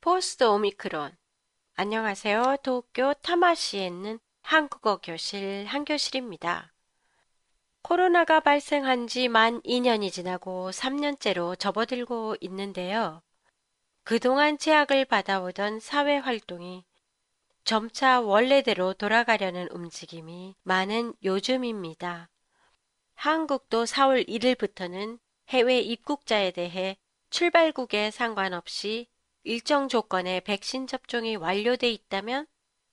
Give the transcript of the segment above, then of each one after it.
포스트 오미크론. 안녕하세요. 도쿄 타마시에 있는 한국어 교실 한교실입니다. 코로나가 발생한 지 만 2년이 지나고 3년째로 접어들고 있는데요. 그동안 제약을 받아오던 사회 활동이 점차 원래대로 돌아가려는 움직임이 많은 요즘입니다. 한국도 4월 1일부터는 해외 입국자에 대해 출발국에 상관없이 일정 조건의 백신 접종이 완료돼 있다면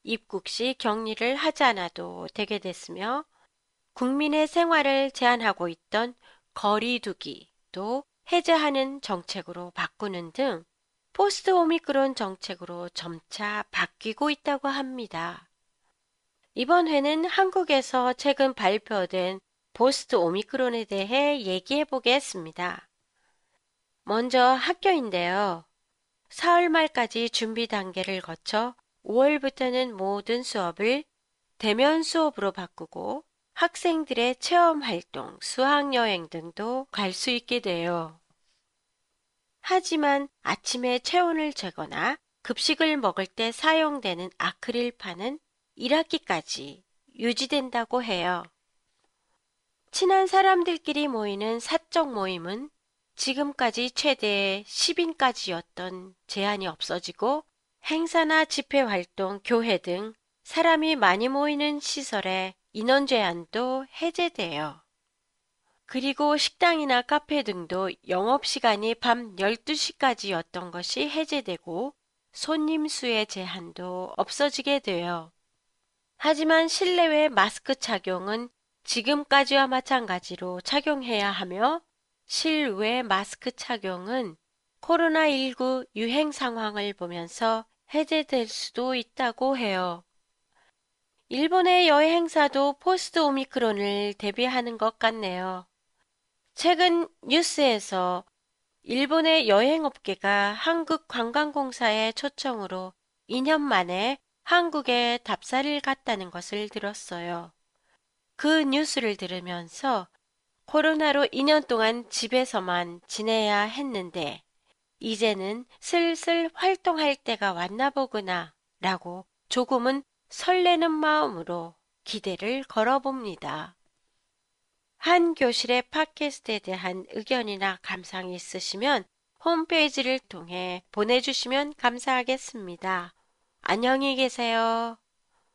입국 시 격리를 하지 않아도 되게 됐으며 국민의 생활을 제한하고 있던 거리두기도 해제하는 정책으로 바꾸는 등 포스트 오미크론 정책으로 점차 바뀌고 있다고 합니다. 이번 회는 한국에서 최근 발표된 포스트 오미크론에 대해 얘기해 보겠습니다. 먼저 학교인데요. 사흘 말까지 준비 단계를 거쳐 5월부터는 모든 수업을 대면 수업으로 바꾸고 학생들의 체험 활동, 수학 여행 등도 갈 수 있게 돼요. 하지만 아침에 체온을 재거나 급식을 먹을 때 사용되는 아크릴판은 1학기까지 유지된다고 해요. 친한 사람들끼리 모이는 사적 모임은 지금까지 최대 10인까지였던 제한이 없어지고 행사나 집회 활동, 교회 등 사람이 많이 모이는 시설의 인원 제한도 해제돼요. 그리고 식당이나 카페 등도 영업시간이 밤 12시까지였던 것이 해제되고 손님 수의 제한도 없어지게 돼요. 하지만 실내외 마스크 착용은 지금까지와 마찬가지로 착용해야 하며 실외 마스크 착용은 코로나19 유행 상황을 보면서 해제될 수도 있다고 해요. 일본의 여행사도 포스트 오미크론을 대비하는 것 같네요. 최근 뉴스에서 일본의 여행업계가 한국관광공사의 초청으로 2년 만에 한국에 답사를 갔다는 것을 들었어요. 그 뉴스를 들으면서 코로나로 2년 동안 집에서만 지내야 했는데 이제는 슬슬 활동할 때가 왔나 보구나 라고 조금은 설레는 마음으로 기대를 걸어봅니다. 한 교실의 팟캐스트에 대한 의견이나 감상이 있으시면 홈페이지를 통해 보내주시면 감사하겠습니다. 안녕히 계세요.